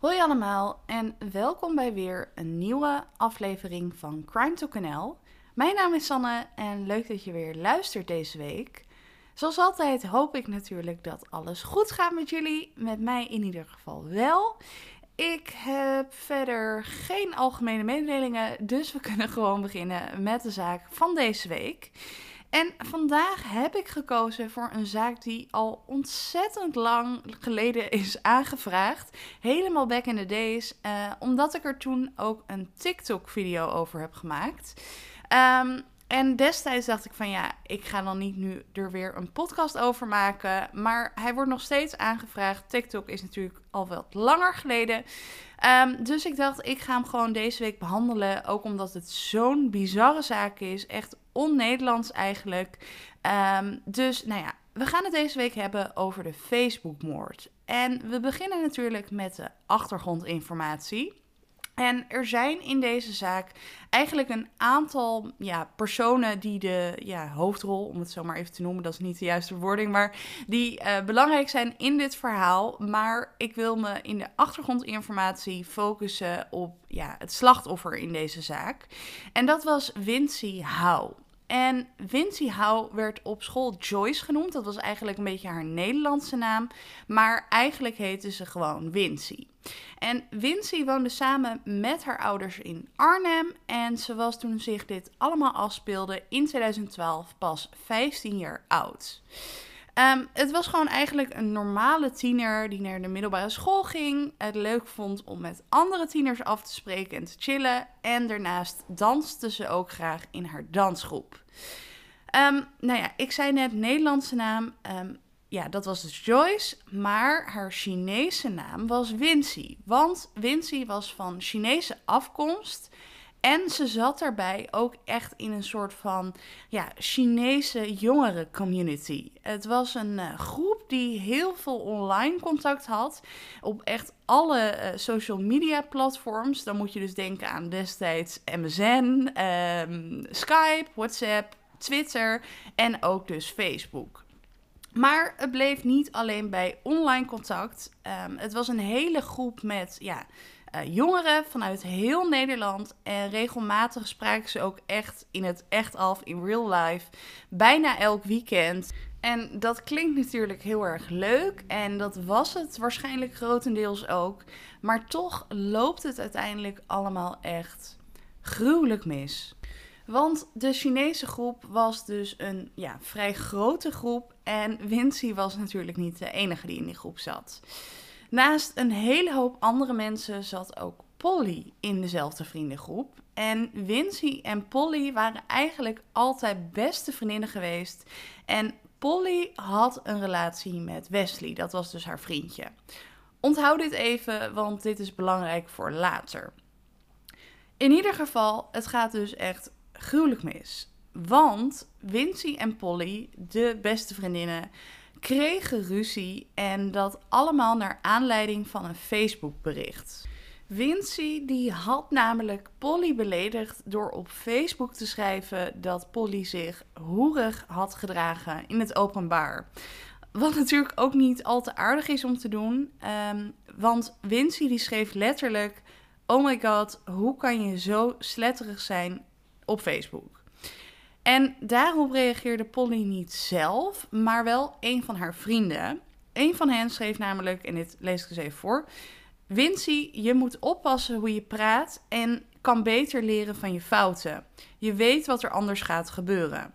Hoi allemaal en welkom bij weer een nieuwe aflevering van Crime to Canal. Mijn naam is Sanne en leuk dat je weer luistert deze week. Zoals altijd hoop ik natuurlijk dat alles goed gaat met jullie. Met mij in ieder geval wel. Ik heb verder geen algemene mededelingen, dus we kunnen gewoon beginnen met de zaak van deze week. En vandaag heb ik gekozen voor een zaak die al ontzettend lang geleden is aangevraagd. Helemaal back in the days. Uh, omdat ik er toen ook een TikTok-video over heb gemaakt. Um, en destijds dacht ik van ja, ik ga dan niet nu er weer een podcast over maken. Maar hij wordt nog steeds aangevraagd. TikTok is natuurlijk al wat langer geleden. Um, dus ik dacht, ik ga hem gewoon deze week behandelen. Ook omdat het zo'n bizarre zaak is. Echt on-Nederlands eigenlijk. Um, dus nou ja, we gaan het deze week hebben over de Facebookmoord. En we beginnen natuurlijk met de achtergrondinformatie. En er zijn in deze zaak eigenlijk een aantal ja, personen die de ja, hoofdrol, om het zo maar even te noemen, dat is niet de juiste wording, maar die uh, belangrijk zijn in dit verhaal. Maar ik wil me in de achtergrondinformatie focussen op ja, het slachtoffer in deze zaak. En dat was Wincy Howe. En Vincy Howe werd op school Joyce genoemd. Dat was eigenlijk een beetje haar Nederlandse naam. Maar eigenlijk heette ze gewoon Wincy. En Wincy woonde samen met haar ouders in Arnhem. En ze was toen zich dit allemaal afspeelde in 2012 pas 15 jaar oud. Um, het was gewoon eigenlijk een normale tiener die naar de middelbare school ging. Het leuk vond om met andere tieners af te spreken en te chillen. En daarnaast danste ze ook graag in haar dansgroep. Um, nou ja, ik zei net Nederlandse naam. Um, ja, dat was dus Joyce. Maar haar Chinese naam was Wincy. Want Wincy was van Chinese afkomst. En ze zat daarbij ook echt in een soort van ja, Chinese jongeren community. Het was een uh, groep die heel veel online contact had op echt alle uh, social media platforms. Dan moet je dus denken aan destijds MSN, um, Skype, WhatsApp, Twitter en ook dus Facebook. Maar het bleef niet alleen bij online contact. Um, het was een hele groep met ja, uh, jongeren vanuit heel Nederland. En regelmatig spraken ze ook echt in het echt af, in real life. Bijna elk weekend. En dat klinkt natuurlijk heel erg leuk. En dat was het waarschijnlijk grotendeels ook. Maar toch loopt het uiteindelijk allemaal echt gruwelijk mis. Want de Chinese groep was dus een ja, vrij grote groep. En Wincy was natuurlijk niet de enige die in die groep zat. Naast een hele hoop andere mensen zat ook Polly in dezelfde vriendengroep. En Wincy en Polly waren eigenlijk altijd beste vriendinnen geweest. En Polly had een relatie met Wesley, dat was dus haar vriendje. Onthoud dit even, want dit is belangrijk voor later. In ieder geval, het gaat dus echt gruwelijk mis. Want Wincy en Polly, de beste vriendinnen, kregen ruzie en dat allemaal naar aanleiding van een Facebook-bericht. Vinci die had namelijk Polly beledigd door op Facebook te schrijven dat Polly zich hoerig had gedragen in het openbaar. Wat natuurlijk ook niet al te aardig is om te doen. Um, want Vinci die schreef letterlijk: Oh my god, hoe kan je zo sletterig zijn op Facebook? En daarop reageerde Polly niet zelf, maar wel een van haar vrienden. Een van hen schreef namelijk, en dit lees ik eens even voor. Wincy, je moet oppassen hoe je praat en kan beter leren van je fouten. Je weet wat er anders gaat gebeuren.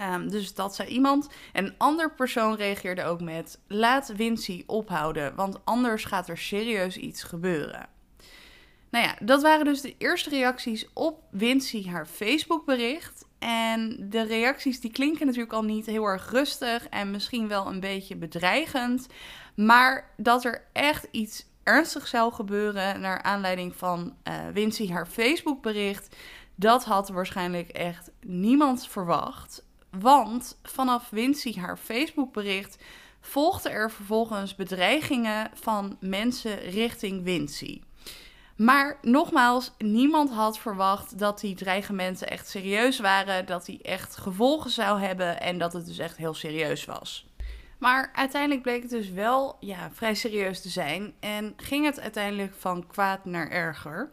Um, dus dat zei iemand. En een ander persoon reageerde ook met: Laat Wincy ophouden, want anders gaat er serieus iets gebeuren. Nou ja, dat waren dus de eerste reacties op Wincy haar Facebook-bericht. En de reacties die klinken natuurlijk al niet heel erg rustig en misschien wel een beetje bedreigend. Maar dat er echt iets ernstigs zou gebeuren naar aanleiding van uh, Wincy haar Facebook bericht, dat had waarschijnlijk echt niemand verwacht. Want vanaf Wincy haar Facebook bericht volgden er vervolgens bedreigingen van mensen richting Wincy. Maar nogmaals, niemand had verwacht dat die dreigementen echt serieus waren, dat die echt gevolgen zou hebben en dat het dus echt heel serieus was. Maar uiteindelijk bleek het dus wel ja, vrij serieus te zijn en ging het uiteindelijk van kwaad naar erger.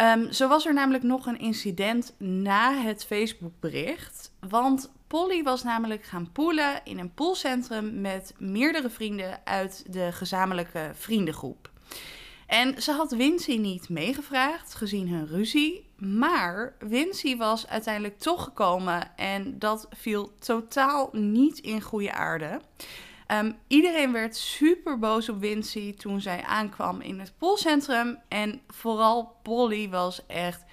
Um, zo was er namelijk nog een incident na het Facebookbericht. Want Polly was namelijk gaan poelen in een poolcentrum met meerdere vrienden uit de gezamenlijke vriendengroep. En ze had Wincy niet meegevraagd, gezien hun ruzie. Maar Wincy was uiteindelijk toch gekomen en dat viel totaal niet in goede aarde. Um, iedereen werd super boos op Wincy toen zij aankwam in het poolcentrum. En vooral Polly was echt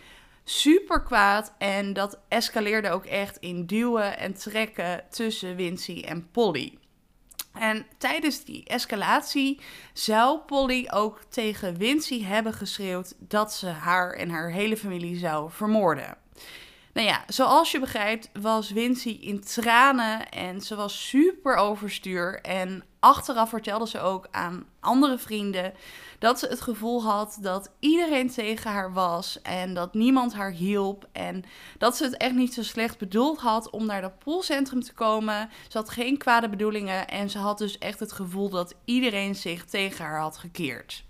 super kwaad. En dat escaleerde ook echt in duwen en trekken tussen Wincy en Polly. En tijdens die escalatie zou Polly ook tegen Wincy hebben geschreeuwd dat ze haar en haar hele familie zou vermoorden. Nou ja, zoals je begrijpt was Wincy in tranen en ze was super overstuur. En achteraf vertelde ze ook aan andere vrienden dat ze het gevoel had dat iedereen tegen haar was en dat niemand haar hielp. En dat ze het echt niet zo slecht bedoeld had om naar dat poolcentrum te komen. Ze had geen kwade bedoelingen en ze had dus echt het gevoel dat iedereen zich tegen haar had gekeerd.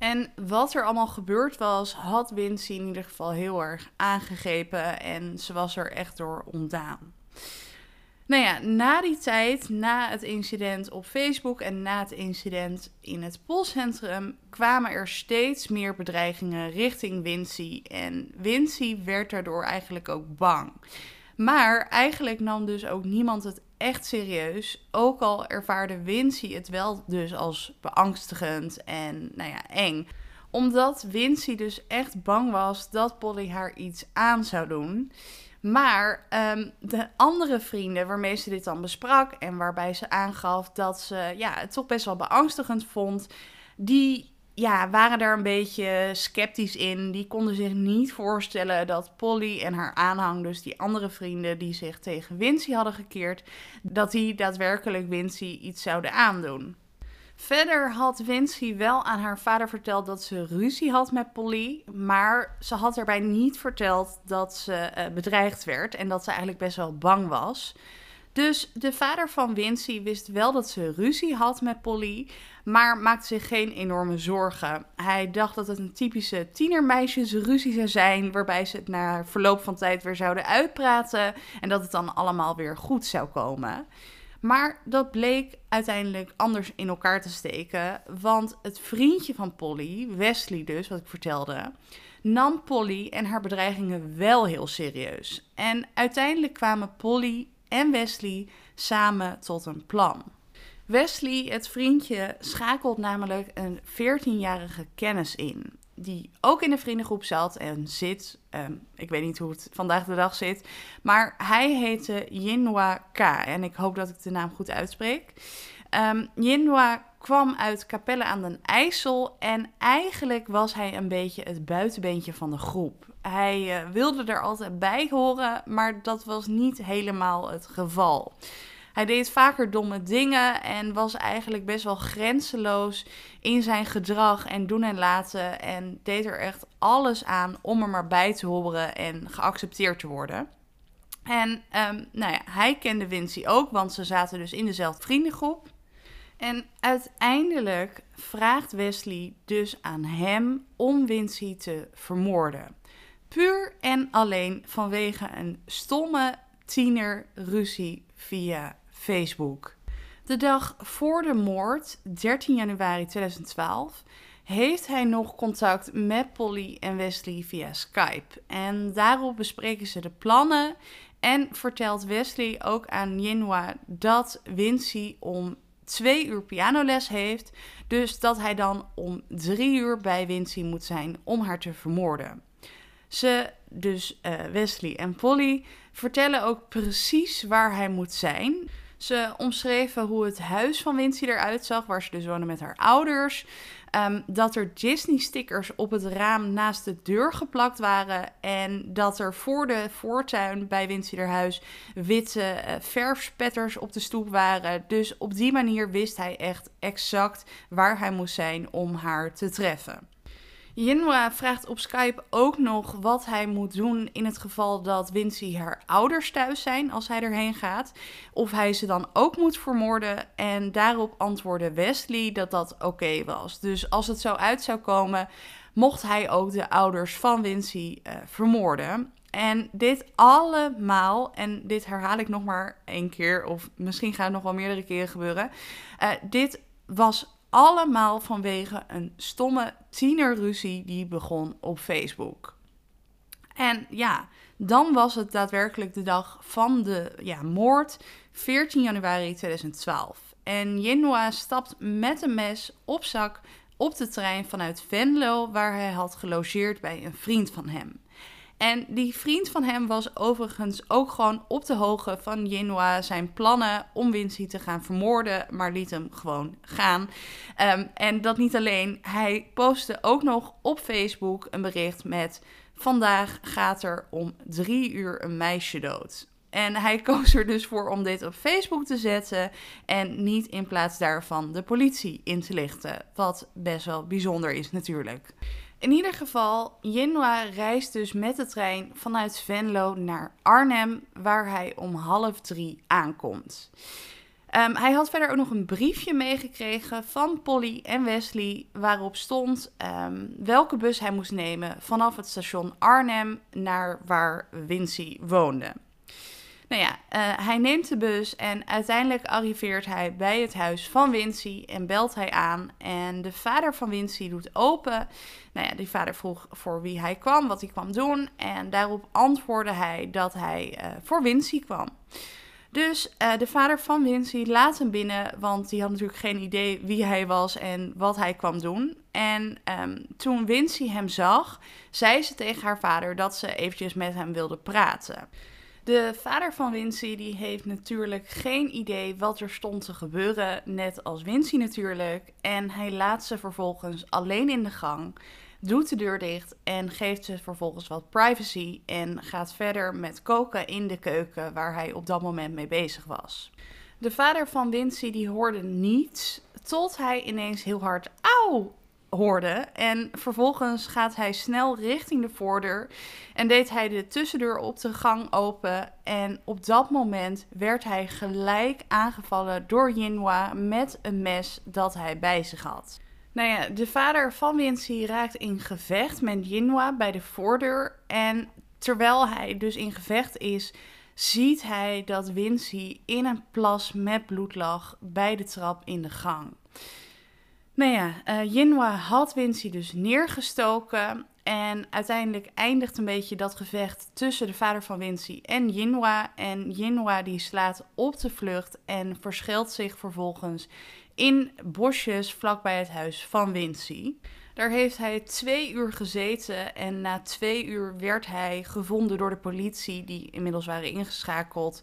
En wat er allemaal gebeurd was, had Wincy in ieder geval heel erg aangegrepen en ze was er echt door ontdaan. Nou ja, na die tijd, na het incident op Facebook en na het incident in het polcentrum, kwamen er steeds meer bedreigingen richting Wincy. En Wincy werd daardoor eigenlijk ook bang. Maar eigenlijk nam dus ook niemand het echt serieus. Ook al ervaarde Wincy het wel dus als beangstigend en nou ja, eng. Omdat Wincy dus echt bang was dat Polly haar iets aan zou doen. Maar um, de andere vrienden waarmee ze dit dan besprak en waarbij ze aangaf dat ze ja, het toch best wel beangstigend vond, die ja, waren daar een beetje sceptisch in. Die konden zich niet voorstellen dat Polly en haar aanhang, dus die andere vrienden die zich tegen Wincy hadden gekeerd, dat die daadwerkelijk Wincy iets zouden aandoen. Verder had Wincy wel aan haar vader verteld dat ze ruzie had met Polly. Maar ze had erbij niet verteld dat ze uh, bedreigd werd en dat ze eigenlijk best wel bang was. Dus de vader van Wincy wist wel dat ze ruzie had met Polly, maar maakte zich geen enorme zorgen. Hij dacht dat het een typische tienermeisjesruzie zou zijn, waarbij ze het na verloop van tijd weer zouden uitpraten en dat het dan allemaal weer goed zou komen. Maar dat bleek uiteindelijk anders in elkaar te steken. Want het vriendje van Polly, Wesley dus, wat ik vertelde, nam Polly en haar bedreigingen wel heel serieus. En uiteindelijk kwamen Polly en Wesley samen tot een plan. Wesley, het vriendje, schakelt namelijk een 14-jarige kennis in die ook in de vriendengroep zat en zit. Ehm, ik weet niet hoe het vandaag de dag zit. Maar hij heette Yinwa K. En ik hoop dat ik de naam goed uitspreek. Um, Yinwa kwam uit Capelle aan den IJssel. En eigenlijk was hij een beetje het buitenbeentje van de groep. Hij uh, wilde er altijd bij horen, maar dat was niet helemaal het geval. Hij deed vaker domme dingen en was eigenlijk best wel grenzeloos in zijn gedrag en doen en laten. En deed er echt alles aan om er maar bij te horen en geaccepteerd te worden. En um, nou ja, hij kende Wincy ook, want ze zaten dus in dezelfde vriendengroep. En uiteindelijk vraagt Wesley dus aan hem om Wincy te vermoorden. Puur en alleen vanwege een stomme tienerruzie via Facebook. De dag voor de moord, 13 januari 2012, heeft hij nog contact met Polly en Wesley via Skype. En daarop bespreken ze de plannen en vertelt Wesley ook aan Yinhua dat Wincy om twee uur pianoles heeft. Dus dat hij dan om drie uur bij Wincy moet zijn om haar te vermoorden. Ze, dus uh, Wesley en Polly, vertellen ook precies waar hij moet zijn. Ze omschreven hoe het huis van Wincy eruit zag, waar ze dus wonen met haar ouders. Um, dat er Disney-stickers op het raam naast de deur geplakt waren. En dat er voor de voortuin bij Wincy huis witte uh, verfspetters op de stoep waren. Dus op die manier wist hij echt exact waar hij moest zijn om haar te treffen. Yinhua vraagt op Skype ook nog wat hij moet doen in het geval dat Wincy haar ouders thuis zijn als hij erheen gaat. Of hij ze dan ook moet vermoorden. En daarop antwoordde Wesley dat dat oké was. Dus als het zo uit zou komen, mocht hij ook de ouders van Wincy uh, vermoorden. En dit allemaal, en dit herhaal ik nog maar één keer, of misschien gaat het nog wel meerdere keren gebeuren. Uh, dit was allemaal vanwege een stomme tienerruzie die begon op Facebook. En ja, dan was het daadwerkelijk de dag van de ja, moord, 14 januari 2012. En Jinwa stapt met een mes op zak op de trein vanuit Venlo, waar hij had gelogeerd bij een vriend van hem. En die vriend van hem was overigens ook gewoon op de hoogte van Jinwa zijn plannen om Wincy te gaan vermoorden, maar liet hem gewoon gaan. Ehm, en dat niet alleen, hij postte ook nog op Facebook een bericht met: Vandaag gaat er om drie uur een meisje dood. En hij koos er dus voor om dit op Facebook te zetten en niet in plaats daarvan de politie in te lichten. Wat best wel bijzonder is natuurlijk. In ieder geval, Jinwa reist dus met de trein vanuit Venlo naar Arnhem, waar hij om half drie aankomt. Um, hij had verder ook nog een briefje meegekregen van Polly en Wesley, waarop stond um, welke bus hij moest nemen vanaf het station Arnhem naar waar Wincy woonde. Nou ja, uh, hij neemt de bus en uiteindelijk arriveert hij bij het huis van Wincy en belt hij aan. En de vader van Wincy doet open. Nou ja, die vader vroeg voor wie hij kwam, wat hij kwam doen. En daarop antwoordde hij dat hij uh, voor Wincy kwam. Dus uh, de vader van Wincy laat hem binnen, want die had natuurlijk geen idee wie hij was en wat hij kwam doen. En um, toen Wincy hem zag, zei ze tegen haar vader dat ze eventjes met hem wilde praten. De vader van Wincy die heeft natuurlijk geen idee wat er stond te gebeuren, net als Wincy natuurlijk. En hij laat ze vervolgens alleen in de gang, doet de deur dicht en geeft ze vervolgens wat privacy en gaat verder met koken in de keuken waar hij op dat moment mee bezig was. De vader van Wincy die hoorde niets tot hij ineens heel hard auw hoorde. En vervolgens gaat hij snel richting de voordeur en deed hij de tussendeur op de gang open. En op dat moment werd hij gelijk aangevallen door Jinwa met een mes dat hij bij zich had. Nou ja, de vader van Wincy raakt in gevecht met Jinwa bij de voordeur. En terwijl hij dus in gevecht is, ziet hij dat Wincy in een plas met bloed lag bij de trap in de gang. Nou ja, uh, Jinwa had Wincy dus neergestoken. En uiteindelijk eindigt een beetje dat gevecht tussen de vader van Wincy en Jinwa. En Jinwa die slaat op de vlucht en verschilt zich vervolgens in bosjes vlakbij het huis van Wincy. Daar heeft hij twee uur gezeten en na twee uur werd hij gevonden door de politie, die inmiddels waren ingeschakeld,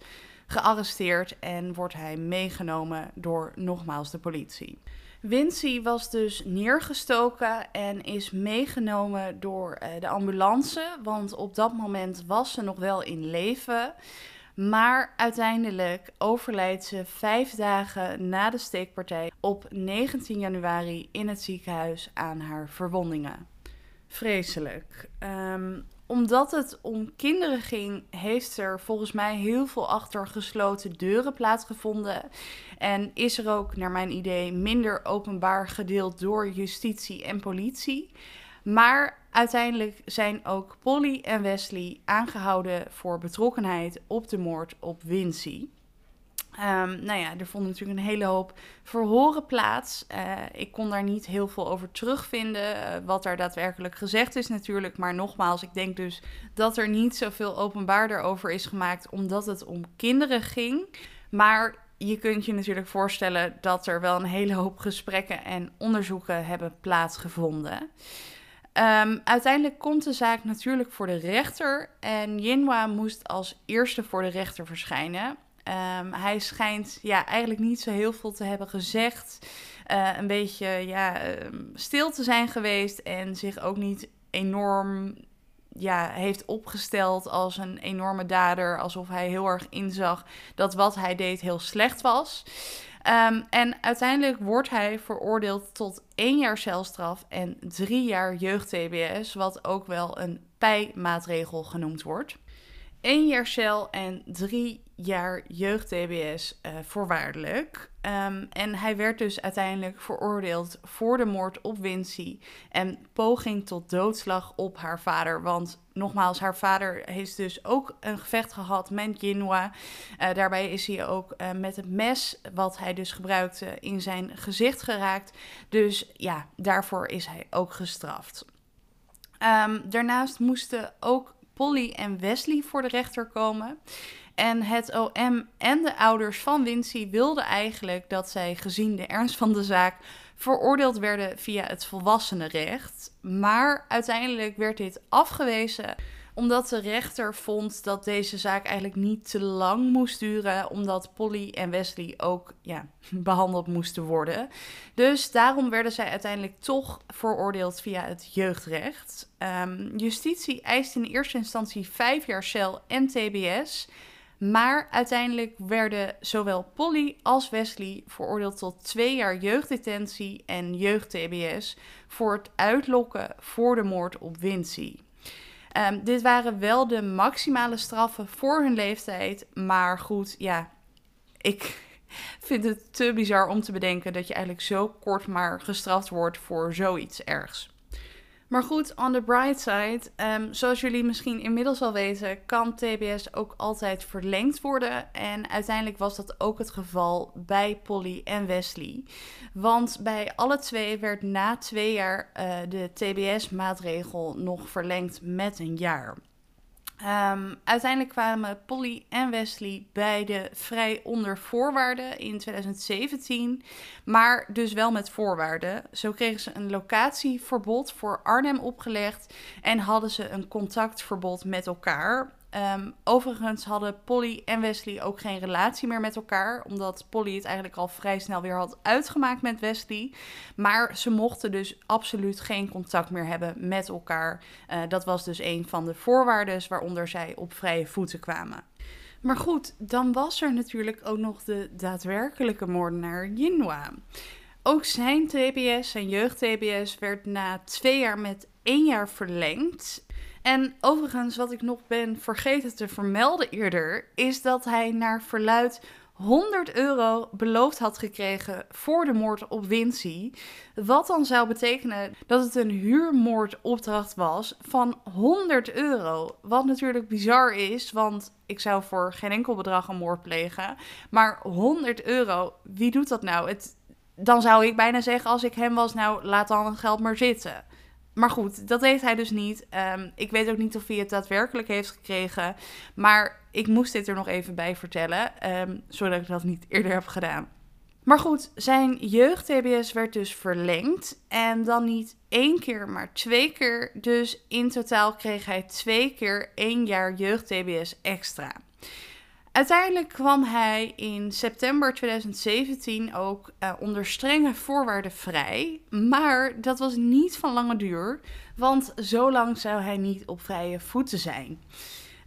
gearresteerd en wordt hij meegenomen door nogmaals de politie. Wincy was dus neergestoken en is meegenomen door uh, de ambulance. Want op dat moment was ze nog wel in leven. Maar uiteindelijk overlijdt ze vijf dagen na de steekpartij op 19 januari in het ziekenhuis aan haar verwondingen. Vreselijk. Um, omdat het om kinderen ging, heeft er volgens mij heel veel achter gesloten deuren plaatsgevonden. En is er ook, naar mijn idee, minder openbaar gedeeld door justitie en politie. Maar uiteindelijk zijn ook Polly en Wesley aangehouden voor betrokkenheid op de moord op Wincy. Um, nou ja, er vond natuurlijk een hele hoop verhoren plaats. Uh, ik kon daar niet heel veel over terugvinden, uh, wat daar daadwerkelijk gezegd is natuurlijk. Maar nogmaals, ik denk dus dat er niet zoveel openbaarder over is gemaakt, omdat het om kinderen ging. Maar je kunt je natuurlijk voorstellen dat er wel een hele hoop gesprekken en onderzoeken hebben plaatsgevonden. Um, uiteindelijk komt de zaak natuurlijk voor de rechter en Jinwa moest als eerste voor de rechter verschijnen. Um, hij schijnt ja, eigenlijk niet zo heel veel te hebben gezegd. Uh, een beetje ja, ehm, stil te zijn geweest en zich ook niet enorm ja, heeft opgesteld als een enorme dader. Alsof hij heel erg inzag dat wat hij deed heel slecht was. Ehm, en uiteindelijk wordt hij veroordeeld tot één jaar celstraf en drie jaar jeugd-TBS, wat ook wel een pijmaatregel genoemd wordt. Eén jaar cel en drie jaar jeugd-TBS eh, voorwaardelijk. Ehm, en hij werd dus uiteindelijk veroordeeld voor de moord op Wincy en poging tot doodslag op haar vader. Want nogmaals, haar vader heeft dus ook een gevecht gehad met Jinwa. Uh, daarbij is hij ook uh, met het mes, wat hij dus gebruikte, in zijn gezicht geraakt. Dus ja, daarvoor is hij ook gestraft. Um, daarnaast moesten ook Polly en Wesley voor de rechter komen. En het OM en de ouders van Wincy wilden eigenlijk dat zij, gezien de ernst van de zaak, veroordeeld werden via het volwassenenrecht. Maar uiteindelijk werd dit afgewezen omdat de rechter vond dat deze zaak eigenlijk niet te lang moest duren, omdat Polly en Wesley ook ja, behandeld moesten worden. Dus daarom werden zij uiteindelijk toch veroordeeld via het jeugdrecht. Um, justitie eist in eerste instantie vijf jaar cel en TBS. Maar uiteindelijk werden zowel Polly als Wesley veroordeeld tot twee jaar jeugddetentie en jeugd-TBS voor het uitlokken voor de moord op Wincy. Um, dit waren wel de maximale straffen voor hun leeftijd. Maar goed, ja, ik vind het te bizar om te bedenken dat je eigenlijk zo kort maar gestraft wordt voor zoiets ergs. Maar goed, on the bright side, um, zoals jullie misschien inmiddels al weten, kan TBS ook altijd verlengd worden. En uiteindelijk was dat ook het geval bij Polly en Wesley. Want bij alle twee werd na twee jaar uh, de TBS-maatregel nog verlengd met een jaar. Um, uiteindelijk kwamen Polly en Wesley beide vrij onder voorwaarden in 2017, maar dus wel met voorwaarden. Zo kregen ze een locatieverbod voor Arnhem opgelegd en hadden ze een contactverbod met elkaar. Um, overigens hadden Polly en Wesley ook geen relatie meer met elkaar, omdat Polly het eigenlijk al vrij snel weer had uitgemaakt met Wesley. Maar ze mochten dus absoluut geen contact meer hebben met elkaar. Uh, dat was dus een van de voorwaarden waaronder zij op vrije voeten kwamen. Maar goed, dan was er natuurlijk ook nog de daadwerkelijke moordenaar Jinwa. Ook zijn TBS, zijn jeugd-TBS, werd na twee jaar met één jaar verlengd. En overigens, wat ik nog ben vergeten te vermelden eerder, is dat hij naar verluid 100 euro beloofd had gekregen voor de moord op Wincy. Wat dan zou betekenen dat het een huurmoordopdracht was van 100 euro. Wat natuurlijk bizar is, want ik zou voor geen enkel bedrag een moord plegen. Maar 100 euro, wie doet dat nou? Het, dan zou ik bijna zeggen als ik hem was, nou laat dan het geld maar zitten. Maar goed, dat heeft hij dus niet. Um, ik weet ook niet of hij het daadwerkelijk heeft gekregen. Maar ik moest dit er nog even bij vertellen. Um, zodat ik dat niet eerder heb gedaan. Maar goed, zijn jeugd-TBS werd dus verlengd. En dan niet één keer, maar twee keer. Dus in totaal kreeg hij twee keer één jaar jeugd-TBS extra. Uiteindelijk kwam hij in september 2017 ook uh, onder strenge voorwaarden vrij. Maar dat was niet van lange duur, want zo lang zou hij niet op vrije voeten zijn.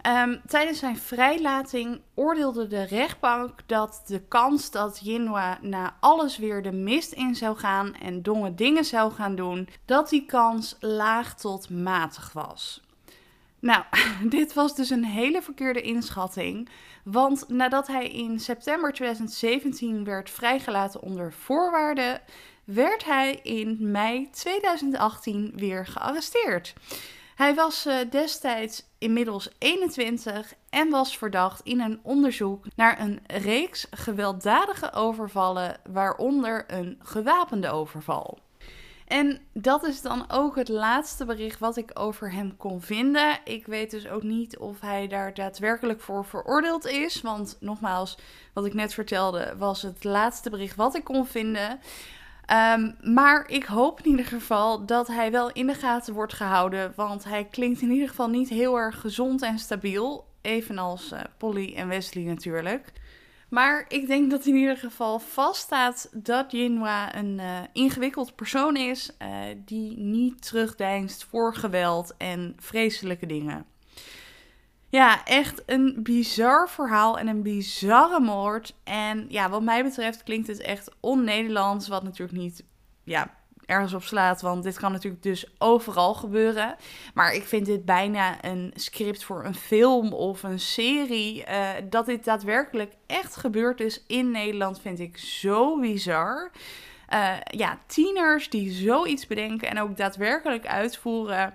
Um, tijdens zijn vrijlating oordeelde de rechtbank dat de kans dat Jinwa na alles weer de mist in zou gaan en domme dingen zou gaan doen, dat die kans laag tot matig was. Nou, dit was dus een hele verkeerde inschatting. Want nadat hij in september 2017 werd vrijgelaten onder voorwaarden, werd hij in mei 2018 weer gearresteerd. Hij was uh, destijds inmiddels 21 en was verdacht in een onderzoek naar een reeks gewelddadige overvallen, waaronder een gewapende overval. En dat is dan ook het laatste bericht wat ik over hem kon vinden. Ik weet dus ook niet of hij daar daadwerkelijk voor veroordeeld is. Want nogmaals, wat ik net vertelde, was het laatste bericht wat ik kon vinden. Um, maar ik hoop in ieder geval dat hij wel in de gaten wordt gehouden. Want hij klinkt in ieder geval niet heel erg gezond en stabiel. Evenals uh, Polly en Wesley natuurlijk. Maar ik denk dat in ieder geval vaststaat dat Jinwa een uh, ingewikkeld persoon is uh, die niet terugdeinst voor geweld en vreselijke dingen. Ja, echt een bizar verhaal en een bizarre moord. En ja, wat mij betreft klinkt het echt on-Nederlands, wat natuurlijk niet ja, ergens op slaat, want dit kan natuurlijk dus overal gebeuren. Maar ik vind dit bijna een script voor een film of een serie. Uh, dat dit daadwerkelijk echt gebeurd is in Nederland, vind ik zo bizar. Uh, ja, tieners die zoiets bedenken en ook daadwerkelijk uitvoeren.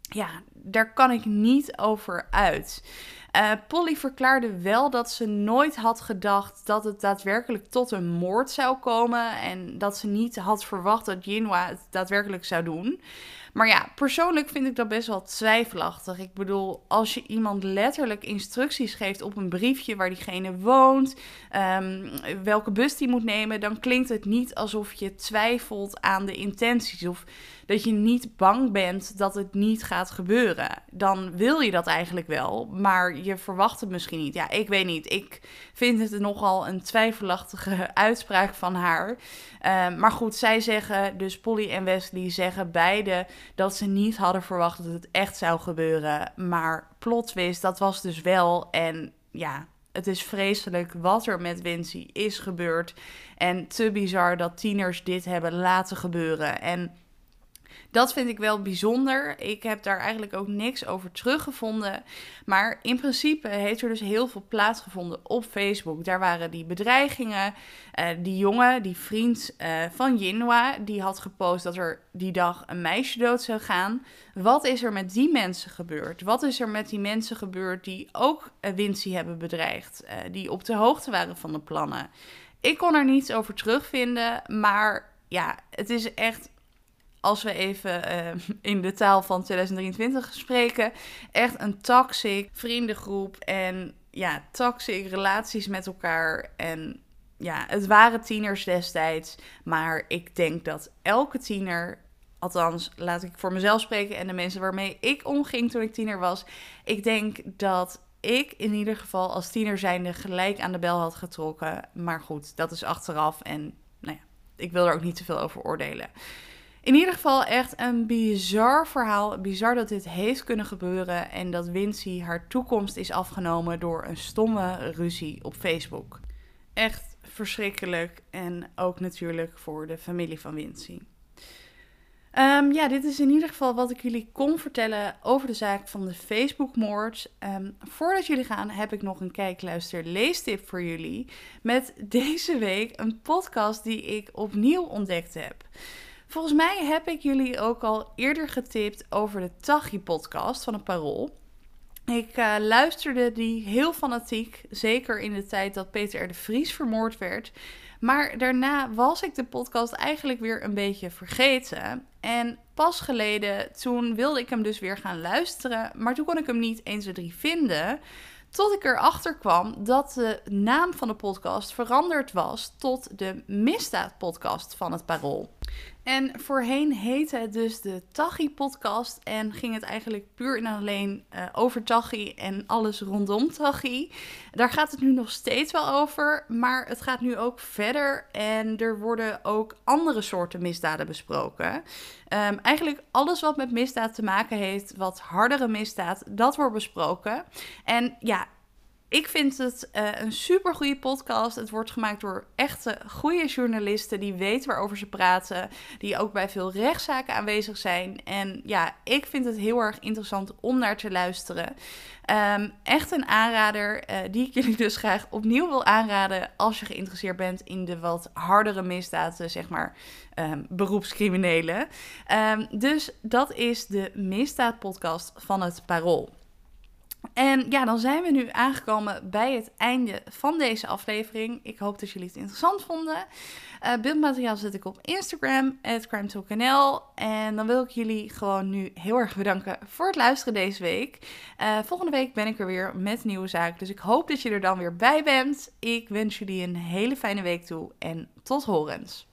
Ja, daar kan ik niet over uit. Uh, Polly verklaarde wel dat ze nooit had gedacht dat het daadwerkelijk tot een moord zou komen. En dat ze niet had verwacht dat Jinwa het daadwerkelijk zou doen. Maar ja, persoonlijk vind ik dat best wel twijfelachtig. Ik bedoel, als je iemand letterlijk instructies geeft op een briefje waar diegene woont, um, welke bus die moet nemen, dan klinkt het niet alsof je twijfelt aan de intenties. Of dat je niet bang bent dat het niet gaat gebeuren. Dan wil je dat eigenlijk wel, maar je verwacht het misschien niet. Ja, ik weet niet. Ik vind het nogal een twijfelachtige uitspraak van haar. Ehm, maar goed, zij zeggen, dus Polly en Wesley zeggen beide dat ze niet hadden verwacht dat het echt zou gebeuren. Maar plot twist, dat was dus wel. En ja, het is vreselijk wat er met Wincy is gebeurd. En te bizar dat tieners dit hebben laten gebeuren. En dat vind ik wel bijzonder. Ik heb daar eigenlijk ook niks over teruggevonden. Maar in principe heeft er dus heel veel plaatsgevonden op Facebook. Daar waren die bedreigingen. Uh, die jongen, die vriend uh, van Jinwa, die had gepost dat er die dag een meisje dood zou gaan. Wat is er met die mensen gebeurd? Wat is er met die mensen gebeurd die ook uh, Wincy hebben bedreigd? die op de hoogte waren van de plannen? Ik kon er niets over terugvinden, maar ja, het is echt als we even uh, in de taal van 2023 spreken, echt een toxic vriendengroep en ja, toxic relaties met elkaar. En ja, het waren tieners destijds, maar ik denk dat elke tiener, althans laat ik voor mezelf spreken en de mensen waarmee ik omging toen ik tiener was, ik denk dat ik in ieder geval als tiener zijnde gelijk aan de bel had getrokken. Maar goed, dat is achteraf en nou ja, ik wil er ook niet te veel over oordelen. In ieder geval echt een bizar verhaal. Bizar dat dit heeft kunnen gebeuren en dat Wincy haar toekomst is afgenomen door een stomme ruzie op Facebook. Echt verschrikkelijk en ook natuurlijk voor de familie van Wincy. Um, ja, dit is in ieder geval wat ik jullie kon vertellen over de zaak van de Facebookmoord. Um, voordat jullie gaan, heb ik nog een kijkluister leestip voor jullie. Met deze week een podcast die ik opnieuw ontdekt heb. Volgens mij heb ik jullie ook al eerder getipt over de Tachi-podcast van het Parool. Ik uh, luisterde die heel fanatiek, zeker in de tijd dat Peter R. de Vries vermoord werd. Maar daarna was ik de podcast eigenlijk weer een beetje vergeten. En pas geleden, toen wilde ik hem dus weer gaan luisteren. Maar toen kon ik hem niet 1, 2, 3 vinden. Tot ik erachter kwam dat de naam van de podcast veranderd was tot de Misdaad-podcast van het Parool. En voorheen heette het dus de Tachi-podcast en ging het eigenlijk puur en alleen uh, over Tachi en alles rondom Tachi. Daar gaat het nu nog steeds wel over, maar het gaat nu ook verder en er worden ook andere soorten misdaden besproken. Um, eigenlijk alles wat met misdaad te maken heeft, wat hardere misdaad, dat wordt besproken. En ja, ik vind het uh, een super goede podcast. Het wordt gemaakt door echte goede journalisten die weten waarover ze praten, die ook bij veel rechtszaken aanwezig zijn. En ja, ik vind het heel erg interessant om naar te luisteren. Um, echt een aanrader uh, die ik jullie dus graag opnieuw wil aanraden als je geïnteresseerd bent in de wat hardere misdaden, zeg maar um, beroepscriminelen. Um, dus dat is de misdaadpodcast van het Parool. En ja, dan zijn we nu aangekomen bij het einde van deze aflevering. Ik hoop dat jullie het interessant vonden. Uh, beeldmateriaal zet ik op Instagram, crimetalknl. En dan wil ik jullie gewoon nu heel erg bedanken voor het luisteren deze week. Uh, volgende week ben ik er weer met nieuwe zaken. Dus ik hoop dat je er dan weer bij bent. Ik wens jullie een hele fijne week toe en tot horens.